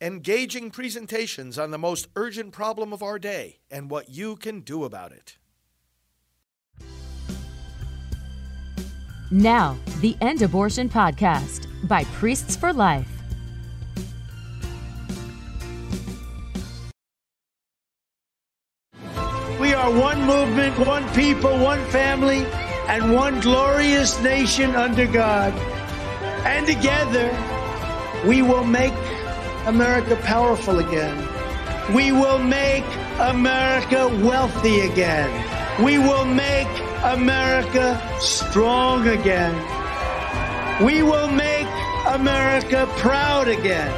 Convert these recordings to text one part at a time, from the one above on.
engaging presentations on the most urgent problem of our day and what you can do about it. Now, the End Abortion Podcast by Priests for Life. We are one movement, one people, one family, and one glorious nation under God. And together, we will make America powerful again. We will make America wealthy again. We will make America strong again. We will make America proud again.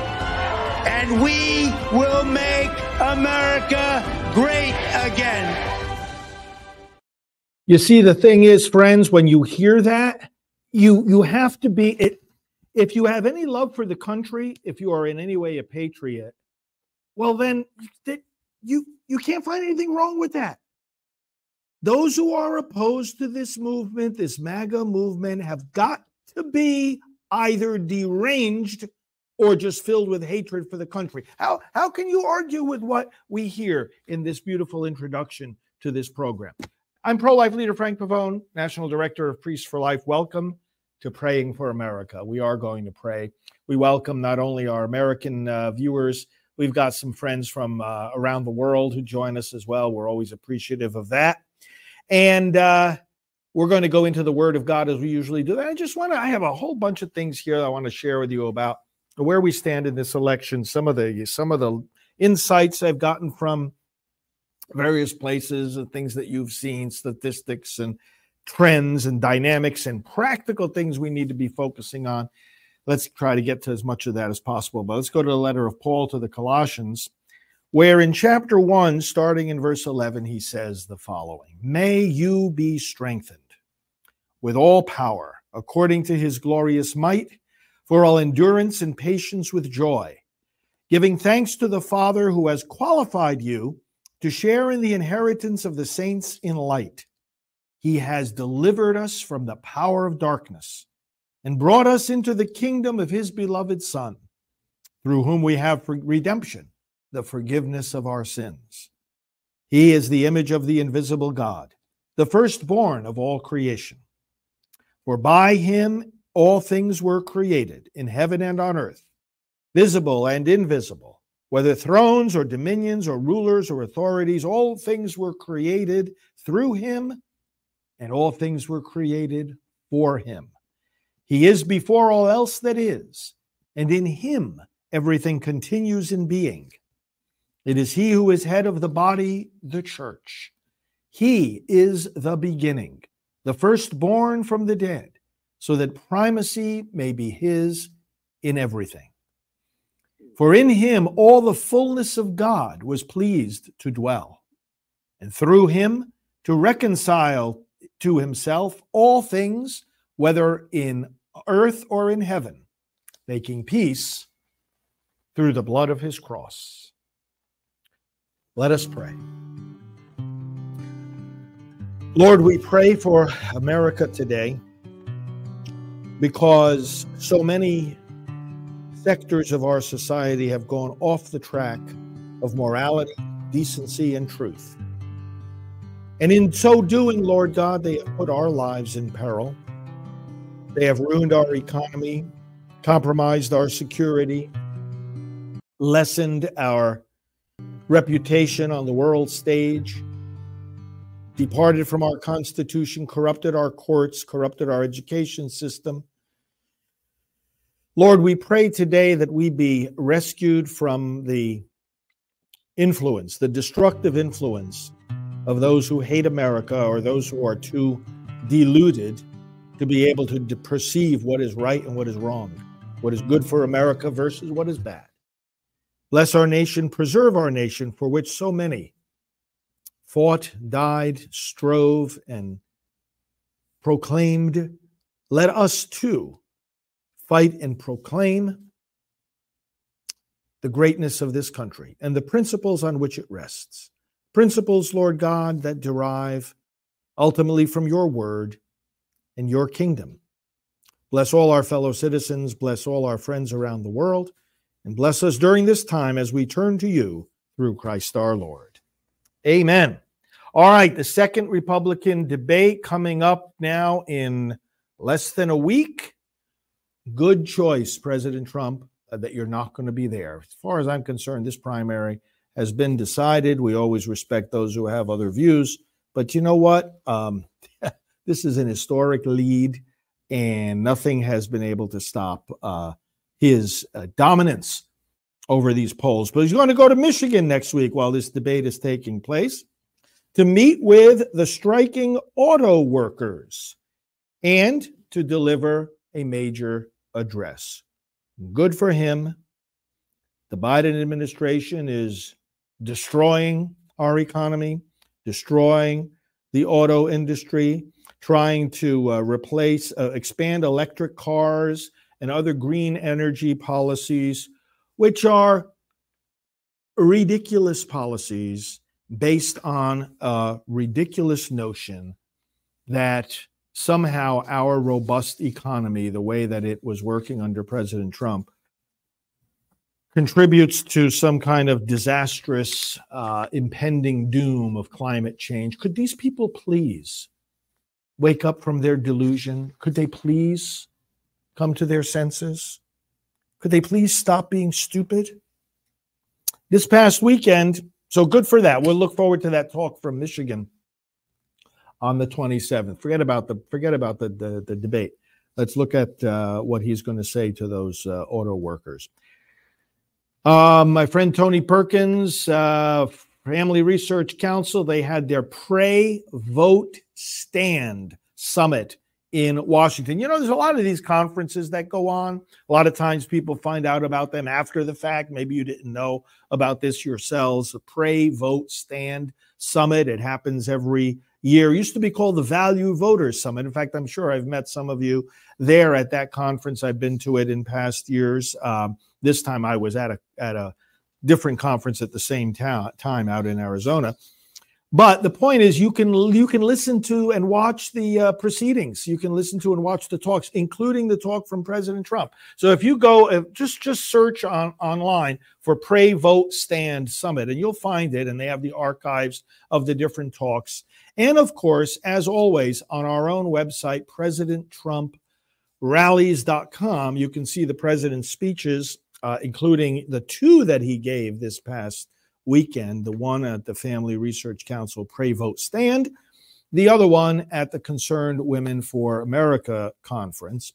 And we will make America great again. You see, the thing is, friends, when you hear that, you you have to be it if you have any love for the country, if you are in any way a patriot, well then you you can't find anything wrong with that. Those who are opposed to this movement, this MAGA movement, have got to be either deranged or just filled with hatred for the country. How how can you argue with what we hear in this beautiful introduction to this program? I'm pro-life leader Frank Pavone, National Director of Priests for Life. Welcome to praying for America. We are going to pray. We welcome not only our American uh, viewers, we've got some friends from uh, around the world who join us as well. We're always appreciative of that. And uh, we're going to go into the Word of God as we usually do. I just want to, I have a whole bunch of things here I want to share with you about where we stand in this election, some of the some of the insights I've gotten from various places and things that you've seen, statistics and trends and dynamics and practical things we need to be focusing on. Let's try to get to as much of that as possible. But let's go to the letter of Paul to the Colossians, where in chapter 1, starting in verse 11, he says the following May you be strengthened with all power, according to his glorious might, for all endurance and patience with joy, giving thanks to the Father who has qualified you to share in the inheritance of the saints in light. He has delivered us from the power of darkness and brought us into the kingdom of his beloved Son, through whom we have redemption, the forgiveness of our sins. He is the image of the invisible God, the firstborn of all creation. For by him all things were created in heaven and on earth, visible and invisible, whether thrones or dominions or rulers or authorities, all things were created through him and all things were created for him. He is before all else that is, and in him everything continues in being. It is he who is head of the body, the church. He is the beginning, the firstborn from the dead, so that primacy may be his in everything. For in him all the fullness of God was pleased to dwell, and through him to reconcile to himself all things, whether in earth or in heaven, making peace through the blood of his cross. Let us pray. Lord, we pray for America today because so many sectors of our society have gone off the track of morality, decency, and truth. And in so doing, Lord God, they have put our lives in peril. They have ruined our economy, compromised our security, lessened our reputation on the world stage, departed from our Constitution, corrupted our courts, corrupted our education system. Lord, we pray today that we be rescued from the influence, the destructive influence of those who hate America or those who are too deluded to be able to perceive what is right and what is wrong, what is good for America versus what is bad. Bless our nation, preserve our nation, for which so many fought, died, strove, and proclaimed. Let us too fight and proclaim the greatness of this country and the principles on which it rests principles, Lord God, that derive ultimately from your word and your kingdom. Bless all our fellow citizens, bless all our friends around the world. and bless us during this time as we turn to you through Christ our Lord. Amen. All right, the second Republican debate coming up now in less than a week. Good choice, President Trump, uh, that you're not going to be there. As far as I'm concerned, this primary has been decided. We always respect those who have other views. But you know what? Um, this is an historic lead, and nothing has been able to stop uh, his uh, dominance over these polls. But he's going to go to Michigan next week while this debate is taking place to meet with the striking auto workers and to deliver a major address. Good for him. The Biden administration is destroying our economy, destroying the auto industry, trying to uh, replace, uh, expand electric cars and other green energy policies, which are ridiculous policies based on a ridiculous notion that somehow our robust economy, the way that it was working under President Trump, contributes to some kind of disastrous, uh, impending doom of climate change. Could these people please wake up from their delusion? Could they please come to their senses? Could they please stop being stupid? This past weekend, so good for that. We'll look forward to that talk from Michigan on the 27th. Forget about the forget about the the, the debate. Let's look at uh, what he's going to say to those uh, auto workers. Um, my friend Tony Perkins, uh, Family Research Council, they had their Pray, Vote, Stand summit in Washington. You know, there's a lot of these conferences that go on. A lot of times people find out about them after the fact. Maybe you didn't know about this yourselves. The Pray, Vote, Stand Summit. It happens every year. It used to be called the Value Voters Summit. In fact, I'm sure I've met some of you there at that conference. I've been to it in past years. Um, this time I was at a at a different conference at the same ta- time out in Arizona. But the point is, you can you can listen to and watch the uh, proceedings. You can listen to and watch the talks, including the talk from President Trump. So if you go, just just search on online for "Pray, Vote, Stand Summit," and you'll find it. And they have the archives of the different talks. And of course, as always, on our own website, PresidentTrumpRallies.com, you can see the president's speeches, uh, including the two that he gave this past weekend the one at the Family Research Council Pray Vote Stand, the other one at the Concerned Women for America conference.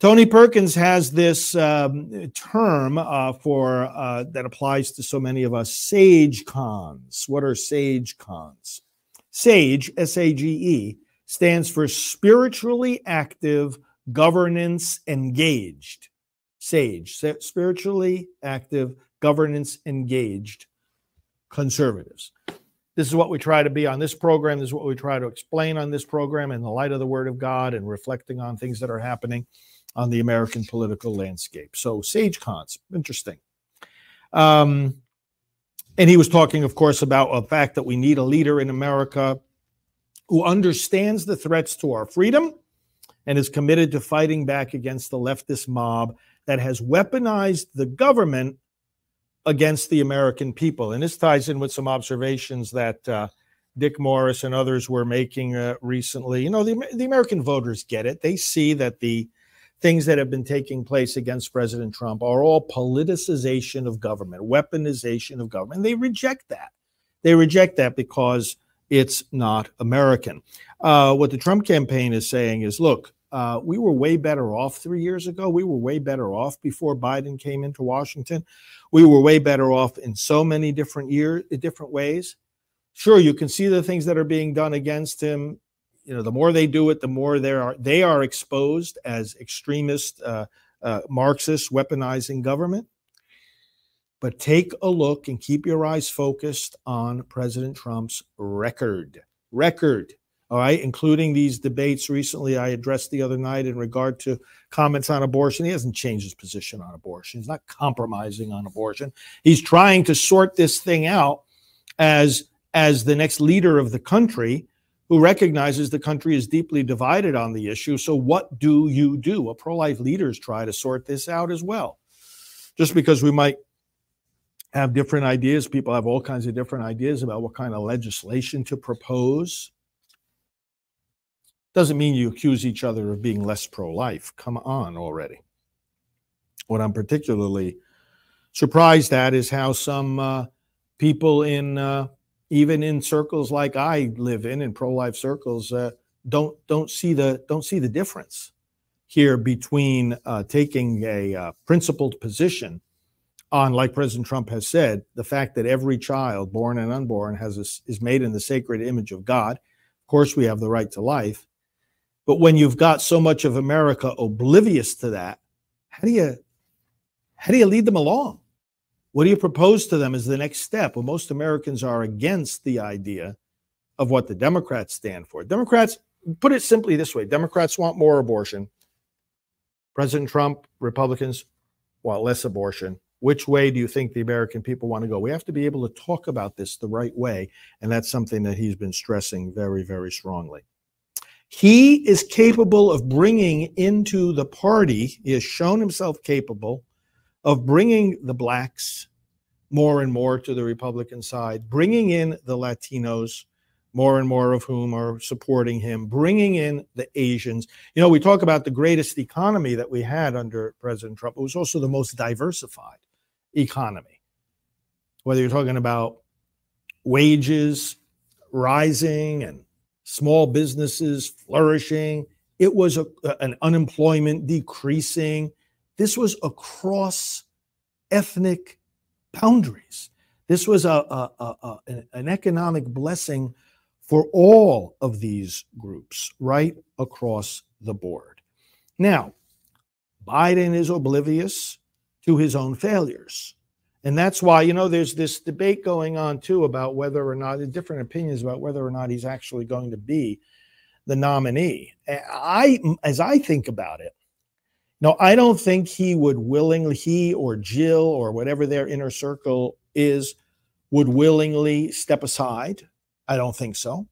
Tony Perkins has this um, term uh, for uh, that applies to so many of us: sage cons. What are sage cons? Sage, S A G E, stands for spiritually active, governance engaged. Sage, spiritually active, governance engaged conservatives. This is what we try to be on this program. This is what we try to explain on this program in the light of the Word of God and reflecting on things that are happening on the American political landscape. So, Sage Cons, interesting. Um, and he was talking, of course, about the fact that we need a leader in America who understands the threats to our freedom and is committed to fighting back against the leftist mob that has weaponized the government against the American people. And this ties in with some observations that uh, Dick Morris and others were making uh, recently. You know, the, the American voters get it. They see that the things that have been taking place against President Trump are all politicization of government, weaponization of government. They reject that. They reject that because it's not American. Uh, what the Trump campaign is saying is look, uh, we were way better off three years ago. We were way better off before Biden came into Washington. We were way better off in so many different years, different ways. Sure, you can see the things that are being done against him. You know, the more they do it, the more they are they are exposed as extremist, uh, uh, Marxists weaponizing government. But take a look and keep your eyes focused on President Trump's record. Record all right, including these debates recently I addressed the other night in regard to comments on abortion. He hasn't changed his position on abortion. He's not compromising on abortion. He's trying to sort this thing out as as the next leader of the country who recognizes the country is deeply divided on the issue. So what do you do? Well, pro-life leaders try to sort this out as well. just because we might have different ideas, people have all kinds of different ideas about what kind of legislation to propose. Doesn't mean you accuse each other of being less pro life. Come on already. What I'm particularly surprised at is how some uh, people in uh, even in circles like I live in, in pro-life circles, uh, don't don't see the don't see the difference here between uh, taking a uh, principled position on, like President Trump has said, the fact that every child, born and unborn, has a, is made in the sacred image of God. Of course, we have the right to life, but when you've got so much of America oblivious to that, how do you how do you lead them along? What do you propose to them as the next step? Well, most Americans are against the idea of what the Democrats stand for. Democrats, put it simply this way Democrats want more abortion. President Trump, Republicans want less abortion. Which way do you think the American people want to go? We have to be able to talk about this the right way. And that's something that he's been stressing very, very strongly. He is capable of bringing into the party, he has shown himself capable of bringing the blacks more and more to the Republican side, bringing in the Latinos, more and more of whom are supporting him, bringing in the Asians. You know, we talk about the greatest economy that we had under President Trump. It was also the most diversified economy. Whether you're talking about wages rising and small businesses flourishing, it was a, an unemployment decreasing. This was across ethnic boundaries. This was a, a, a, an economic blessing for all of these groups right across the board. Now, Biden is oblivious to his own failures. And that's why, you know, there's this debate going on too about whether or not, different opinions about whether or not he's actually going to be the nominee. I, as I think about it, no, I don't think he would willingly, he or Jill or whatever their inner circle is, would willingly step aside. I don't think so.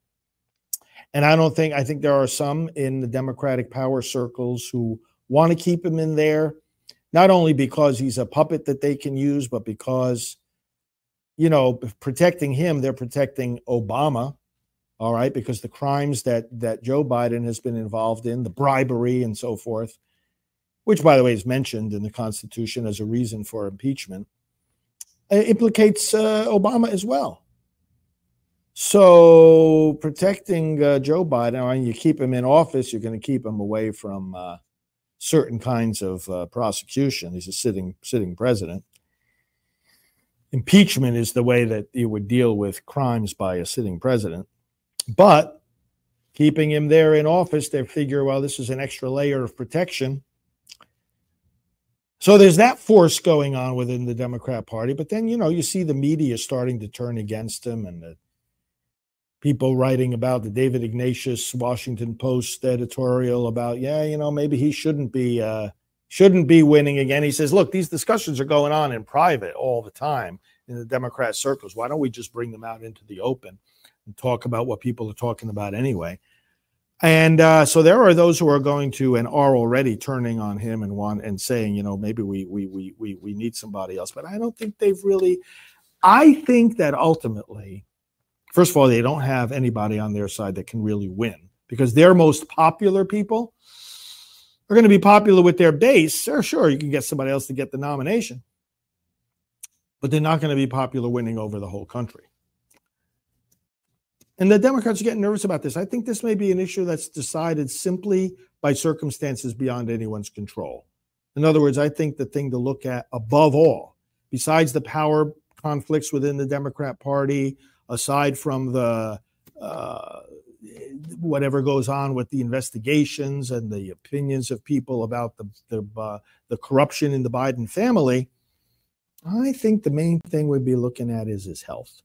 And I don't think, I think there are some in the Democratic power circles who want to keep him in there, not only because he's a puppet that they can use, but because, you know, protecting him, they're protecting Obama. All right, because the crimes that that Joe Biden has been involved in, the bribery and so forth, which, by the way, is mentioned in the Constitution as a reason for impeachment, uh, implicates uh, Obama as well. So, protecting uh, Joe Biden, when you keep him in office, you're going to keep him away from uh, certain kinds of uh, prosecution. He's a sitting sitting president. Impeachment is the way that you would deal with crimes by a sitting president, but keeping him there in office, they figure, well, this is an extra layer of protection so there's that force going on within the Democrat Party. But then, you know, you see the media starting to turn against him and the people writing about the David Ignatius Washington Post editorial about, yeah, you know, maybe he shouldn't be uh, shouldn't be winning again. He says, look, these discussions are going on in private all the time in the Democrat circles. Why don't we just bring them out into the open and talk about what people are talking about anyway? And uh, so there are those who are going to and are already turning on him and want and saying, you know, maybe we we we we we need somebody else. But I don't think they've really. I think that ultimately, first of all, they don't have anybody on their side that can really win because their most popular people are going to be popular with their base. Sure, sure, you can get somebody else to get the nomination, but they're not going to be popular winning over the whole country. And the Democrats are getting nervous about this. I think this may be an issue that's decided simply by circumstances beyond anyone's control. In other words, I think the thing to look at above all, besides the power conflicts within the Democrat Party, aside from the uh, whatever goes on with the investigations and the opinions of people about the the, uh, the corruption in the Biden family, I think the main thing we'd be looking at is his health.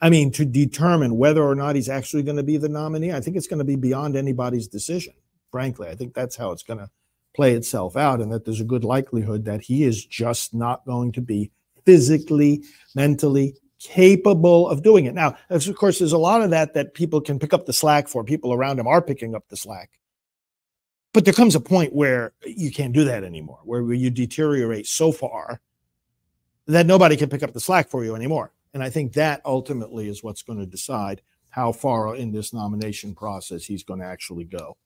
I mean, to determine whether or not he's actually going to be the nominee, I think it's going to be beyond anybody's decision. Frankly, I think that's how it's going to play itself out, and that there's a good likelihood that he is just not going to be physically, mentally capable of doing it. Now, of course, there's a lot of that that people can pick up the slack for. People around him are picking up the slack. But there comes a point where you can't do that anymore, where you deteriorate so far that nobody can pick up the slack for you anymore. And I think that ultimately is what's going to decide how far in this nomination process he's going to actually go.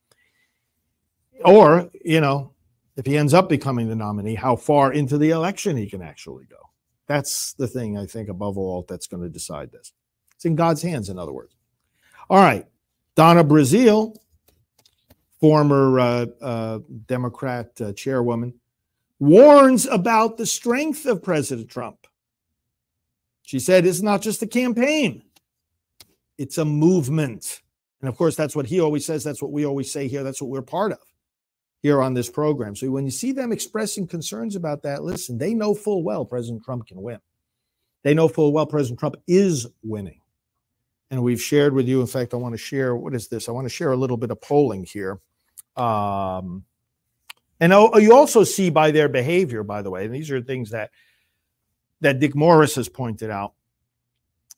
Or, you know, if he ends up becoming the nominee, how far into the election he can actually go. That's the thing I think above all that's going to decide this. It's in God's hands, in other words. All right. Donna Brazile, former uh, uh, Democrat uh, chairwoman, warns about the strength of President Trump. She said it's not just a campaign, it's a movement. And of course, that's what he always says. That's what we always say here. That's what we're part of here on this program. So when you see them expressing concerns about that, listen, they know full well President Trump can win. They know full well President Trump is winning. And we've shared with you, in fact, I want to share, what is this? I want to share a little bit of polling here. Um, and oh, you also see by their behavior, by the way, and these are things that that Dick Morris has pointed out.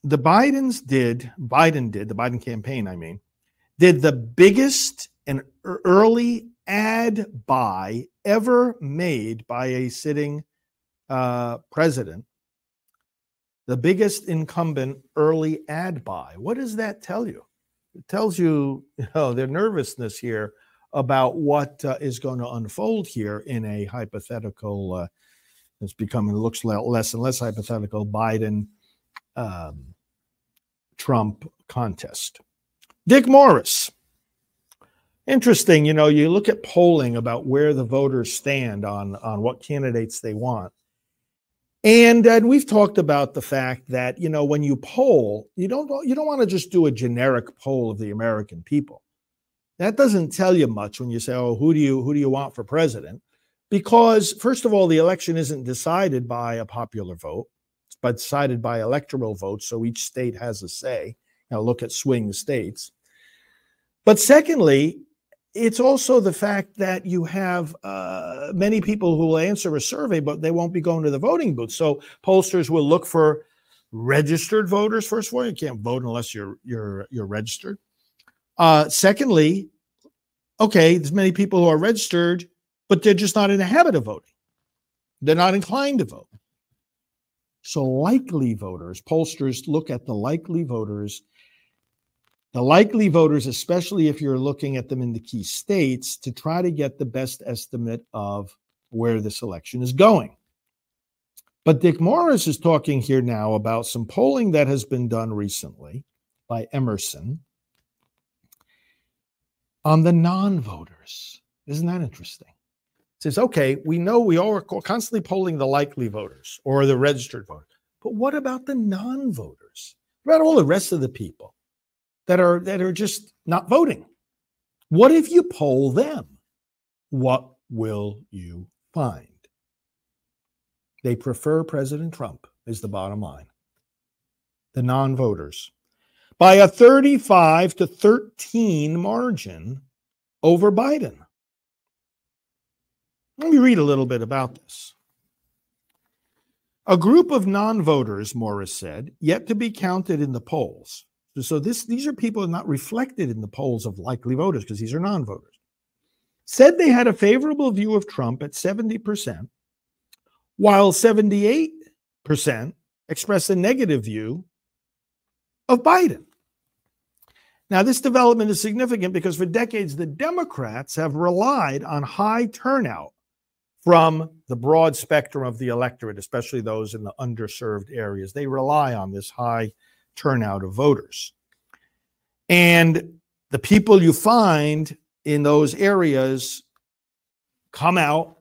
The Bidens did, Biden did, the Biden campaign, I mean, did the biggest and early ad buy ever made by a sitting uh, president, the biggest incumbent early ad buy. What does that tell you? It tells you, you know, their nervousness here about what uh, is going to unfold here in a hypothetical. Uh, it's becoming looks less and less hypothetical Biden um, Trump contest. Dick Morris. Interesting, you know, you look at polling about where the voters stand on on what candidates they want. And, and we've talked about the fact that, you know, when you poll, you don't you don't want to just do a generic poll of the American people that doesn't tell you much when you say, "Oh, who do you who do you want for president?" Because first of all, the election isn't decided by a popular vote, but decided by electoral votes. So each state has a say. Now look at swing states. But secondly, it's also the fact that you have uh, many people who will answer a survey, but they won't be going to the voting booth. So pollsters will look for registered voters. First of all, you can't vote unless you're you're you're registered. Uh, secondly, okay, there's many people who are registered, but they're just not in the habit of voting. They're not inclined to vote. So, likely voters, pollsters look at the likely voters, the likely voters, especially if you're looking at them in the key states, to try to get the best estimate of where this election is going. But Dick Morris is talking here now about some polling that has been done recently by Emerson on the non voters. Isn't that interesting? It says, okay, we know we all are constantly polling the likely voters or the registered voters, but what about the non voters? What about all the rest of the people that are that are just not voting? What if you poll them? What will you find? They prefer President Trump, is the bottom line. The non voters by a 35 to 13 margin over Biden. Let me read a little bit about this. A group of non voters, Morris said, yet to be counted in the polls. So this, these are people not reflected in the polls of likely voters because these are non voters. Said they had a favorable view of Trump at 70%, while 78% expressed a negative view of Biden. Now, this development is significant because for decades, the Democrats have relied on high turnout from the broad spectrum of the electorate, especially those in the underserved areas. They rely on this high turnout of voters. And the people you find in those areas come out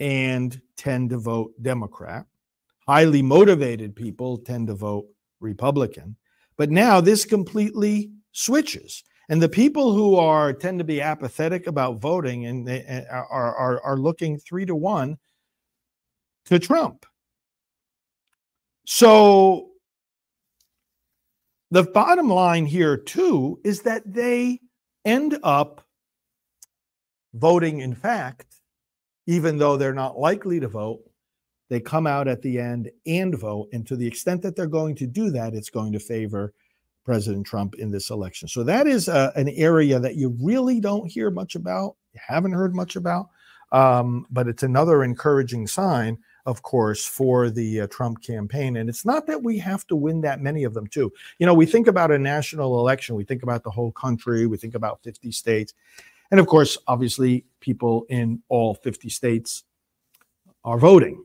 and tend to vote Democrat. Highly motivated people tend to vote Republican. But now this completely switches. And the people who are tend to be apathetic about voting and they eh, are, are, are looking three to one to Trump. So the bottom line here, too, is that they end up voting, in fact, even though they're not likely to vote, they come out at the end and vote. And to the extent that they're going to do that, it's going to favor President Trump in this election. So that is uh, an area that you really don't hear much about, you haven't heard much about, um, but it's another encouraging sign of course, for the uh, Trump campaign. And it's not that we have to win that many of them, too. You know, we think about a national election, we think about the whole country, we think about 50 states. And of course, obviously, people in all 50 states are voting.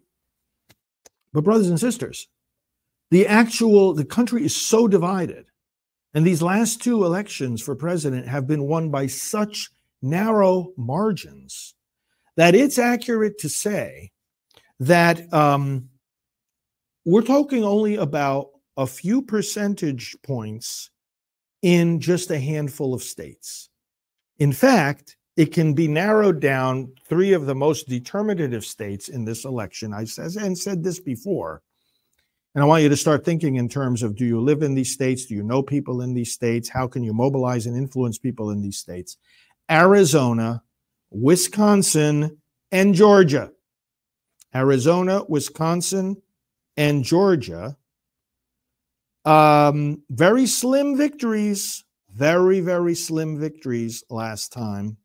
But, brothers and sisters, the actual, the country is so divided. And these last two elections for president have been won by such narrow margins that it's accurate to say that um, we're talking only about a few percentage points in just a handful of states. In fact, it can be narrowed down three of the most determinative states in this election. I said and said this before. And I want you to start thinking in terms of do you live in these states? Do you know people in these states? How can you mobilize and influence people in these states? Arizona, Wisconsin, and Georgia. Arizona, Wisconsin, and Georgia. Um, very slim victories, very, very slim victories last time.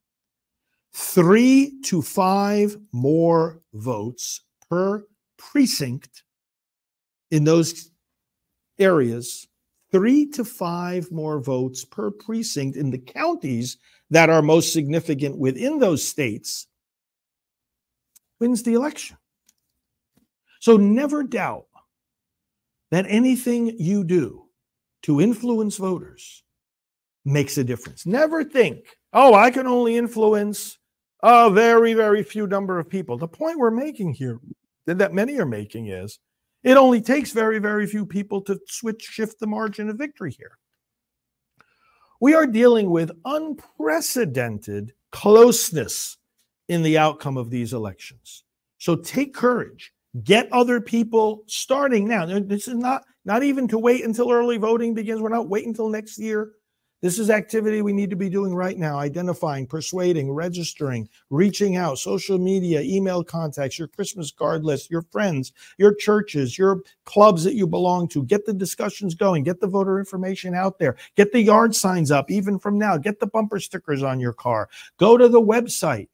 Three to five more votes per precinct in those areas. Three to five more votes per precinct in the counties that are most significant within those states wins the election. So never doubt that anything you do to influence voters makes a difference. Never think, oh, I can only influence a very, very few number of people. The point we're making here, that many are making, is it only takes very, very few people to switch, shift the margin of victory here. We are dealing with unprecedented closeness in the outcome of these elections. So take courage. Get other people starting now. This is not not even to wait until early voting begins. We're not waiting until next year. This is activity we need to be doing right now identifying, persuading, registering, reaching out, social media, email contacts, your Christmas card list, your friends, your churches, your clubs that you belong to. Get the discussions going, get the voter information out there, get the yard signs up even from now, get the bumper stickers on your car, go to the website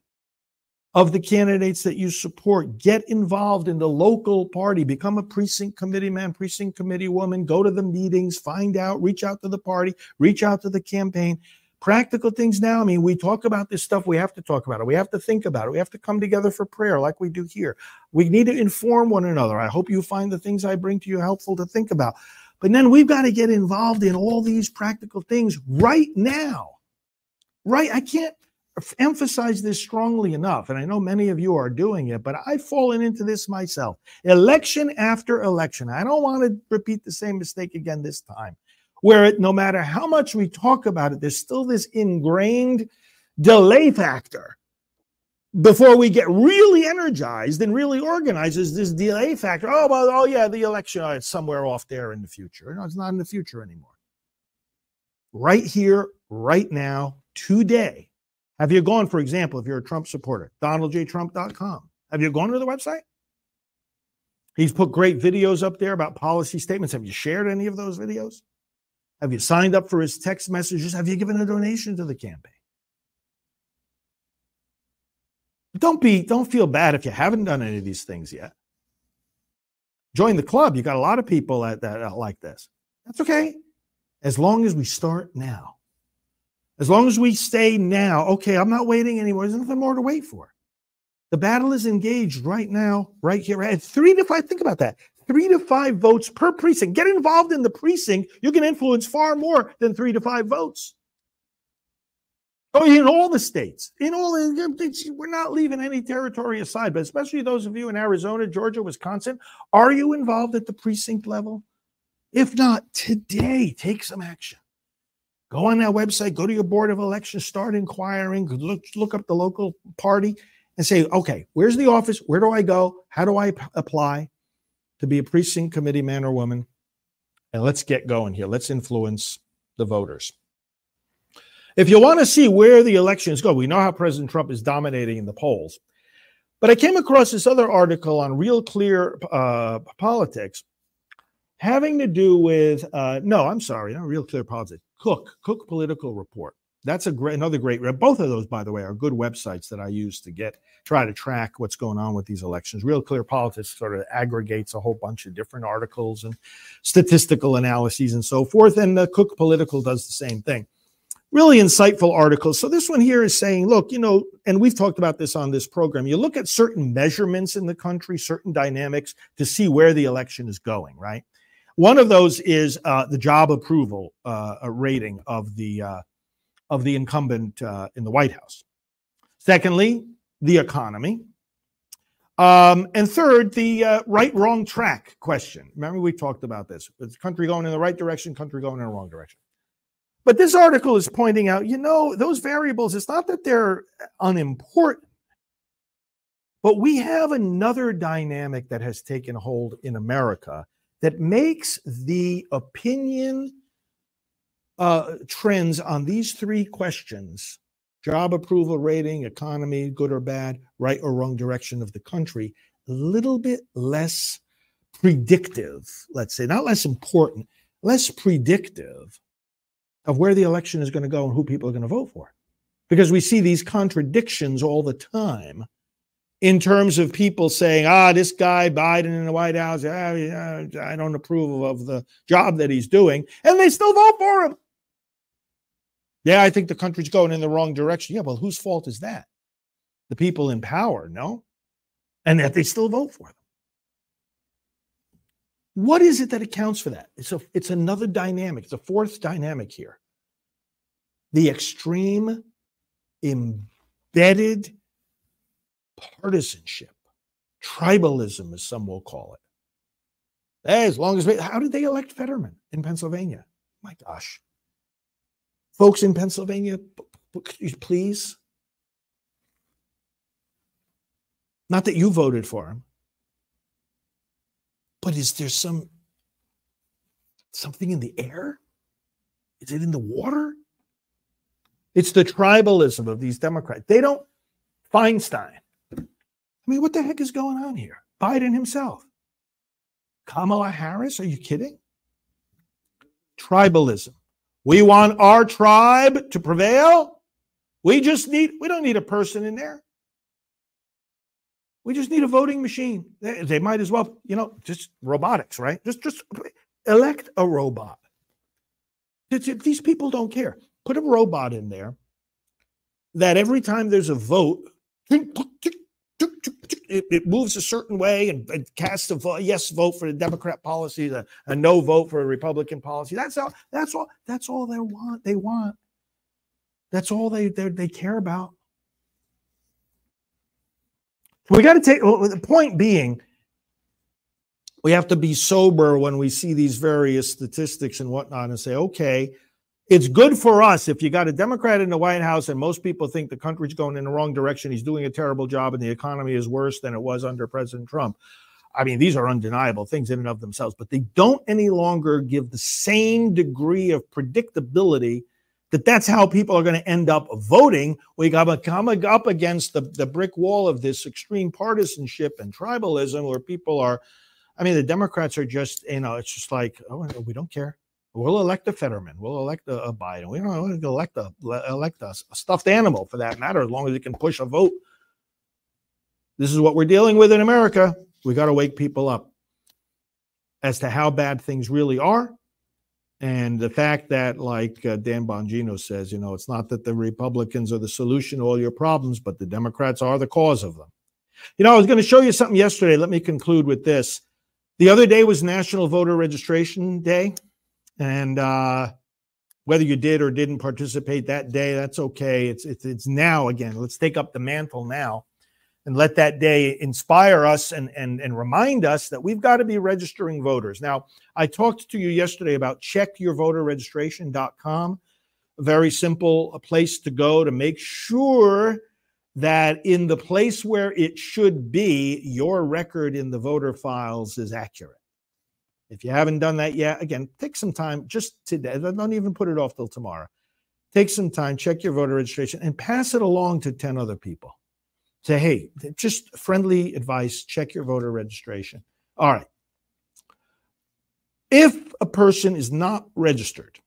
of the candidates that you support. Get involved in the local party. Become a precinct committee man, precinct committee woman. Go to the meetings, find out, reach out to the party, reach out to the campaign. Practical things now. I mean, we talk about this stuff. We have to talk about it. We have to think about it. We have to come together for prayer like we do here. We need to inform one another. I hope you find the things I bring to you helpful to think about. But then we've got to get involved in all these practical things right now. Right? I can't emphasize this strongly enough, and I know many of you are doing it, but I've fallen into this myself. Election after election. I don't want to repeat the same mistake again this time, where it, no matter how much we talk about it, there's still this ingrained delay factor before we get really energized and really organized is this delay factor. Oh, well, oh yeah, the election, oh, it's somewhere off there in the future. No, it's not in the future anymore. Right here, right now, today, have you gone, for example, if you're a Trump supporter, donaldjtrump.com? Have you gone to the website? He's put great videos up there about policy statements. Have you shared any of those videos? Have you signed up for his text messages? Have you given a donation to the campaign? Don't be don't feel bad if you haven't done any of these things yet. Join the club. You got a lot of people that, that like this. That's okay. As long as we start now. As long as we stay now, okay, I'm not waiting anymore. There's nothing more to wait for. The battle is engaged right now, right here. At three to five, think about that. Three to five votes per precinct. Get involved in the precinct. You can influence far more than three to five votes. Oh, in all the states, in all, we're not leaving any territory aside, but especially those of you in Arizona, Georgia, Wisconsin, are you involved at the precinct level? If not, today, take some action. Go on that website, go to your board of elections, start inquiring, look, look up the local party and say, okay, where's the office? Where do I go? How do I p- apply to be a precinct committee man or woman? And let's get going here. Let's influence the voters. If you want to see where the elections go, we know how President Trump is dominating in the polls. But I came across this other article on Real Clear uh, Politics having to do with, uh, no, I'm sorry, not Real Clear Politics, Cook, Cook Political Report. That's a great another great both of those, by the way, are good websites that I use to get try to track what's going on with these elections. Real Clear Politics sort of aggregates a whole bunch of different articles and statistical analyses and so forth. And the Cook Political does the same thing. Really insightful articles. So this one here is saying, look, you know, and we've talked about this on this program. You look at certain measurements in the country, certain dynamics to see where the election is going, right? One of those is uh, the job approval uh, rating of the uh, of the incumbent uh, in the White House. Secondly, the economy. Um, and third, the uh, right wrong track question. Remember, we talked about this. Is country going in the right direction, country going in the wrong direction? But this article is pointing out, you know, those variables, it's not that they're unimportant, but we have another dynamic that has taken hold in America that makes the opinion uh, trends on these three questions job approval rating, economy, good or bad, right or wrong direction of the country a little bit less predictive, let's say, not less important, less predictive of where the election is going to go and who people are going to vote for. Because we see these contradictions all the time in terms of people saying, ah, this guy Biden in the White House, ah, I don't approve of the job that he's doing, and they still vote for him. Yeah, I think the country's going in the wrong direction. Yeah, well, whose fault is that? The people in power, no? And that they still vote for them. What is it that accounts for that? It's a, it's another dynamic. It's a fourth dynamic here. The extreme embedded partisanship, tribalism, as some will call it. Hey, as long as we, how did they elect Fetterman in Pennsylvania? My gosh. Folks in Pennsylvania, please. Not that you voted for him, but is there some something in the air? Is it in the water? It's the tribalism of these Democrats. They don't Feinstein. Mean, what the heck is going on here? Biden himself. Kamala Harris, are you kidding? Tribalism. We want our tribe to prevail. We just need, we don't need a person in there. We just need a voting machine. They, they might as well, you know, just robotics, right? Just, just elect a robot. It's, it, these people don't care. Put a robot in there that every time there's a vote, it, it, moves a certain way and, and casts a vo- yes vote for the Democrat policy, a, a no vote for a Republican policy. That's all. That's all. That's all they want. They want. That's all they they care about. We got to take well, the point being. We have to be sober when we see these various statistics and whatnot and say, okay, it's good for us if you got a Democrat in the White House and most people think the country's going in the wrong direction. He's doing a terrible job and the economy is worse than it was under President Trump. I mean, these are undeniable things in and of themselves, but they don't any longer give the same degree of predictability that that's how people are going to end up voting. We got to come up against the, the brick wall of this extreme partisanship and tribalism where people are, I mean, the Democrats are just, you know, it's just like, oh, we don't care. We'll elect a Fetterman. We'll elect a, a Biden. We don't elect a elect a, a stuffed animal for that matter, as long as it can push a vote. This is what we're dealing with in America. We got to wake people up as to how bad things really are, and the fact that, like uh, Dan Bongino says, you know, it's not that the Republicans are the solution to all your problems, but the Democrats are the cause of them. You know, I was going to show you something yesterday. Let me conclude with this. The other day was National Voter Registration Day. And uh, whether you did or didn't participate that day, that's okay. It's, it's it's now again. Let's take up the mantle now, and let that day inspire us and and and remind us that we've got to be registering voters. Now, I talked to you yesterday about checkyourvoterregistration.com. A very simple place to go to make sure that in the place where it should be, your record in the voter files is accurate. If you haven't done that yet, again, take some time just today. Don't even put it off till tomorrow. Take some time, check your voter registration, and pass it along to 10 other people. Say, hey, just friendly advice, check your voter registration. All right. If a person is not registered,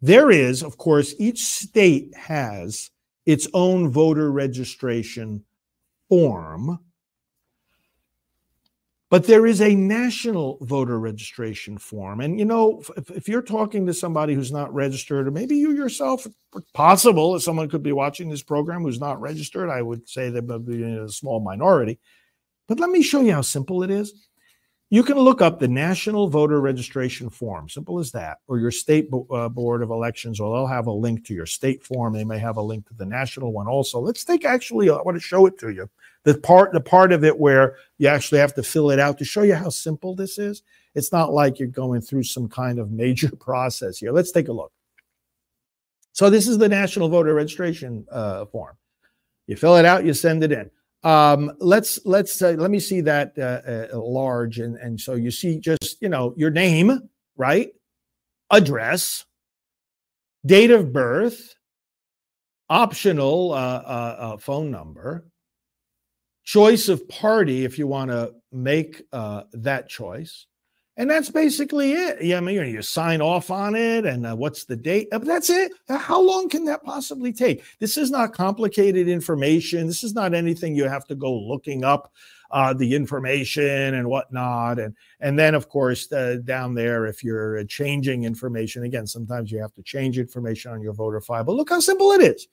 There is, of course, each state has its own voter registration form, but there is a national voter registration form. And, you know, if, if you're talking to somebody who's not registered, or maybe you yourself, possible, if someone could be watching this program who's not registered, I would say they would a small minority. But let me show you how simple it is. You can look up the National Voter Registration Form, simple as that, or your state bo- uh, board of elections, or they'll have a link to your state form. They may have a link to the national one also. Let's take actually, I want to show it to you. The part, the part of it where you actually have to fill it out to show you how simple this is. It's not like you're going through some kind of major process here. Let's take a look. So this is the National Voter Registration uh, Form. You fill it out, you send it in. Um, let's let's uh, let me see that uh, uh, large, and and so you see just you know your name, right? Address, date of birth, optional uh, uh, uh, phone number, choice of party if you want to make uh, that choice, and that's basically it. Yeah, I mean, you sign off on it, and uh, what's the date? Uh, that's it. How long can that possibly take? This is not complicated information. This is not anything you have to go looking up uh, the information and whatnot. And and then, of course, uh, down there, if you're uh, changing information, again, sometimes you have to change information on your voter file. But look how simple it is.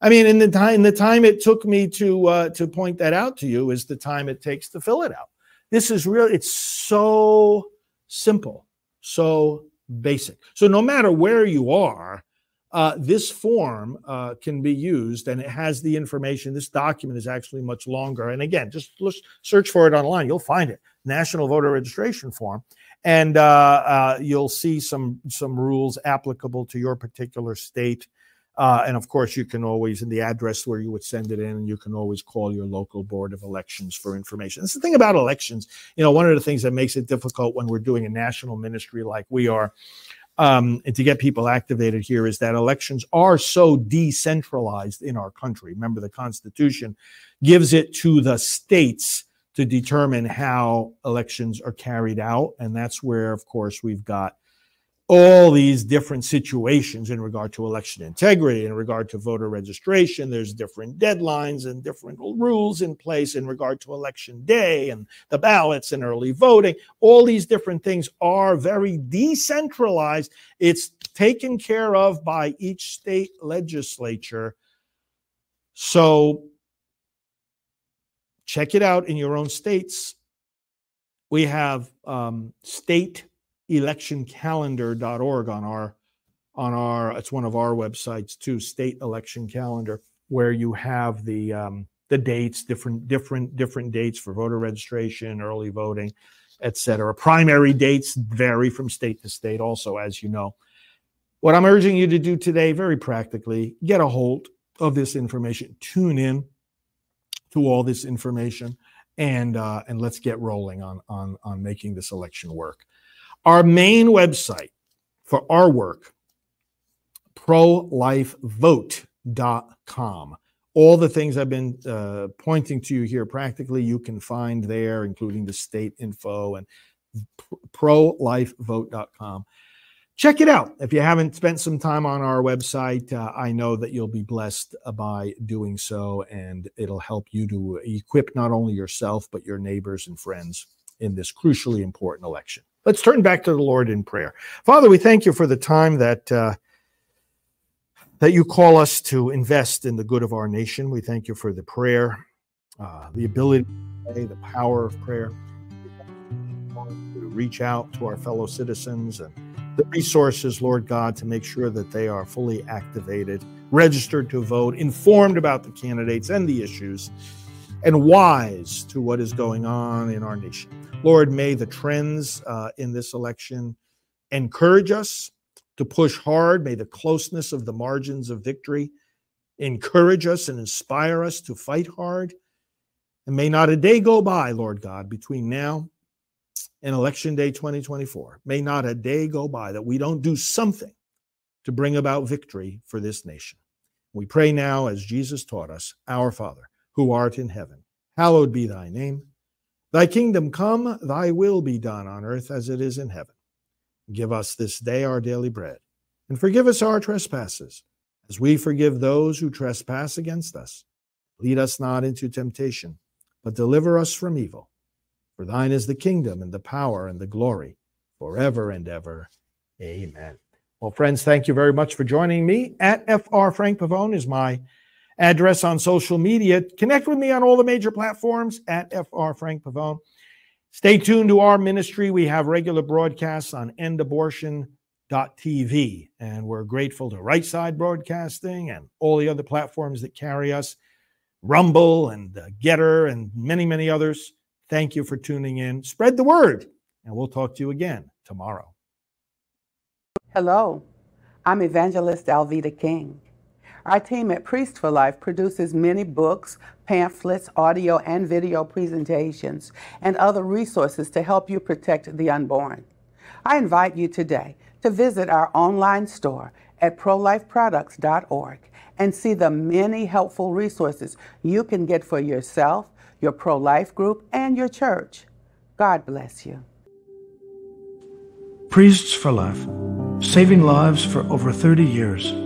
I mean, in the time the time it took me to uh, to point that out to you is the time it takes to fill it out. This is real. It's so simple, so basic. So no matter where you are, uh, this form uh, can be used and it has the information. This document is actually much longer. And again, just search for it online. You'll find it National Voter Registration Form. And uh, uh you'll see some, some rules applicable to your particular state uh, and of course, you can always, in the address where you would send it in, you can always call your local board of elections for information. That's the thing about elections. You know, one of the things that makes it difficult when we're doing a national ministry like we are, um, and to get people activated here is that elections are so decentralized in our country. Remember, the Constitution gives it to the states to determine how elections are carried out. And that's where, of course, we've got all these different situations in regard to election integrity, in regard to voter registration. There's different deadlines and different rules in place in regard to election day and the ballots and early voting. All these different things are very decentralized. It's taken care of by each state legislature. So check it out in your own states. We have um, state electioncalendar.org on our on our it's one of our websites too state election calendar where you have the um, the dates different different different dates for voter registration early voting etc primary dates vary from state to state also as you know. What i'm urging you to do today very practically get a hold of this information. Tune in to all this information and uh, and let's get rolling on on on making this election work our main website for our work, prolifevote.com. All the things I've been uh, pointing to you here practically, you can find there, including the state info and prolifevote.com. Check it out. If you haven't spent some time on our website, uh, I know that you'll be blessed by doing so, and it'll help you to equip not only yourself, but your neighbors and friends in this crucially important election. Let's turn back to the Lord in prayer. Father, we thank you for the time that uh, that you call us to invest in the good of our nation. We thank you for the prayer, uh, the ability pray, the power of prayer, to reach out to our fellow citizens and the resources, Lord God, to make sure that they are fully activated, registered to vote, informed about the candidates and the issues, and wise to what is going on in our nation. Lord, may the trends uh, in this election encourage us to push hard. May the closeness of the margins of victory encourage us and inspire us to fight hard. And may not a day go by, Lord God, between now and election day 2024. May not a day go by that we don't do something to bring about victory for this nation. We pray now, as Jesus taught us, Our Father, who art in heaven, hallowed be thy name. Thy kingdom come, thy will be done on earth as it is in heaven. Give us this day our daily bread, And forgive us our trespasses, as we forgive those who trespass against us. Lead us not into temptation, but deliver us from evil. For thine is the kingdom and the power and the glory forever and ever. Amen. Well, friends, thank you very much for joining me. At FR Frank Pavone is my address on social media. Connect with me on all the major platforms at FR Frank Pavone. Stay tuned to our ministry. We have regular broadcasts on endabortion.tv, and we're grateful to Right Side Broadcasting and all the other platforms that carry us, Rumble and Gettr, and many, many others. Thank you for tuning in. Spread the word, and we'll talk to you again tomorrow. Hello, I'm Evangelist Alveda King. Our team at Priest for Life produces many books, pamphlets, audio and video presentations, and other resources to help you protect the unborn. I invite you today to visit our online store at prolifeproducts.org and see the many helpful resources you can get for yourself, your pro life group, and your church. God bless you. Priests for Life, saving lives for over 30 years.